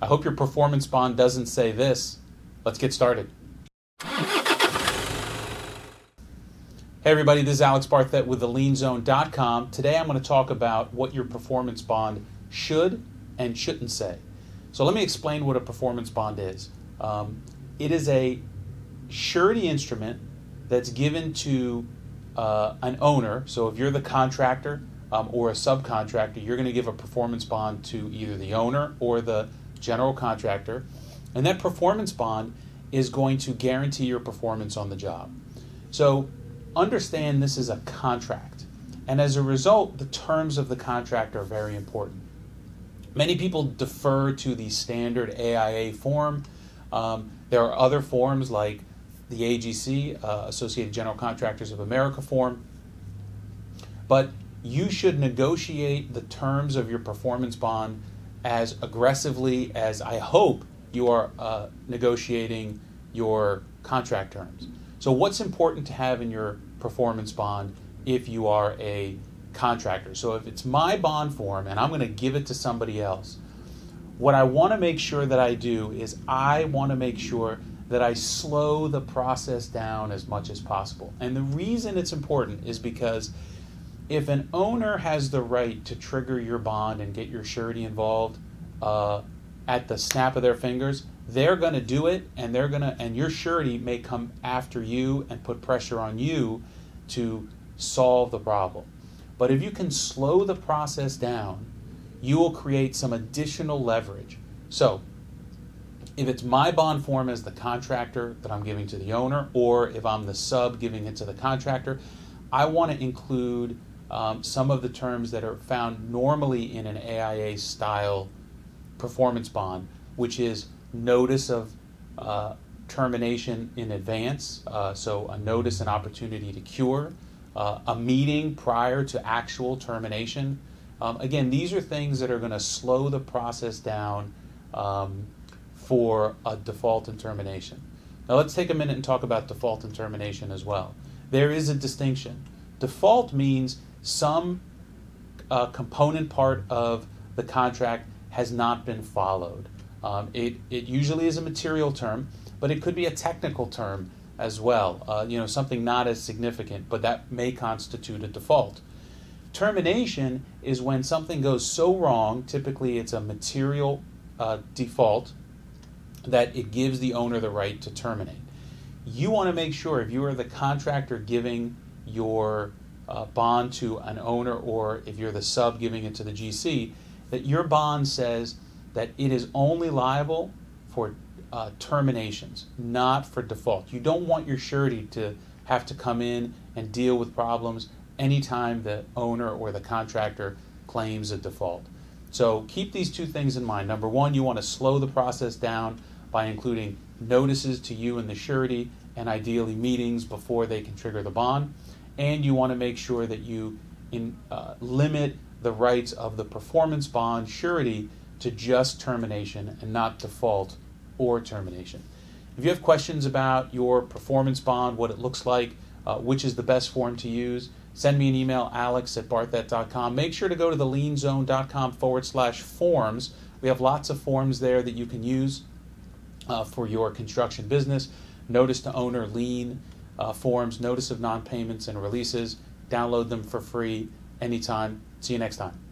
I hope your performance bond doesn't say this. Let's get started. Hey everybody, this is Alex Barthet with thelienzone.com. Today I'm going to talk about what your performance bond should and shouldn't say. So let me explain what a performance bond is. Um, it is a surety instrument that's given to uh, an owner. So if you're the contractor um, or a subcontractor, you're going to give a performance bond to either the owner or the general contractor. And that performance bond is going to guarantee your performance on the job. So understand this is a contract. And as a result, the terms of the contract are very important. Many people defer to the standard AIA form. Um, there are other forms like the AGC, uh, Associated General Contractors of America form. But you should negotiate the terms of your performance bond as aggressively as I hope you are uh, negotiating your contract terms. So, what's important to have in your performance bond if you are a contractor. So if it's my bond form and I'm going to give it to somebody else, what I want to make sure that I do is I want to make sure that I slow the process down as much as possible. And the reason it's important is because if an owner has the right to trigger your bond and get your surety involved uh, at the snap of their fingers, they're going to do it and they're going to and your surety may come after you and put pressure on you to solve the problem. But if you can slow the process down you will create some additional leverage. So if it's my bond form as the contractor that i'm giving to the owner or if i'm the sub giving it to the contractor i want to include um, some of the terms that are found normally in an aia style performance bond which is notice of uh, termination in advance, uh, so a notice and opportunity to cure, uh, a meeting prior to actual termination. Um, again, these are things that are going to slow the process down um, for a default and termination. Now, let's take a minute and talk about default and termination as well. There is a distinction. Default means some uh, component part of the contract has not been followed. Um, it, it usually is a material term, but it could be a technical term as well. Uh, you know, something not as significant, but that may constitute a default. Termination is when something goes so wrong, typically it's a material uh, default, that it gives the owner the right to terminate. You want to make sure if you are the contractor giving your uh, bond to an owner or if you're the sub giving it to the GC, that your bond says that it is only liable for uh, terminations, not for default. You don't want your surety to have to come in and deal with problems anytime the owner or the contractor claims a default. So keep these two things in mind. Number one, you want to slow the process down by including notices to you and the surety and ideally meetings before they can trigger the bond. And you want to make sure that you in, uh, limit the rights of the performance bond surety to just termination and not default or termination. If you have questions about your performance bond, what it looks like, uh, which is the best form to use, send me an email, alex at barthet.com. Make sure to go to thelienzone.com forward slash forms. We have lots of forms there that you can use uh, for your construction business. Notice to owner lien uh, forms, notice of non payments and releases. Download them for free anytime. See you next time.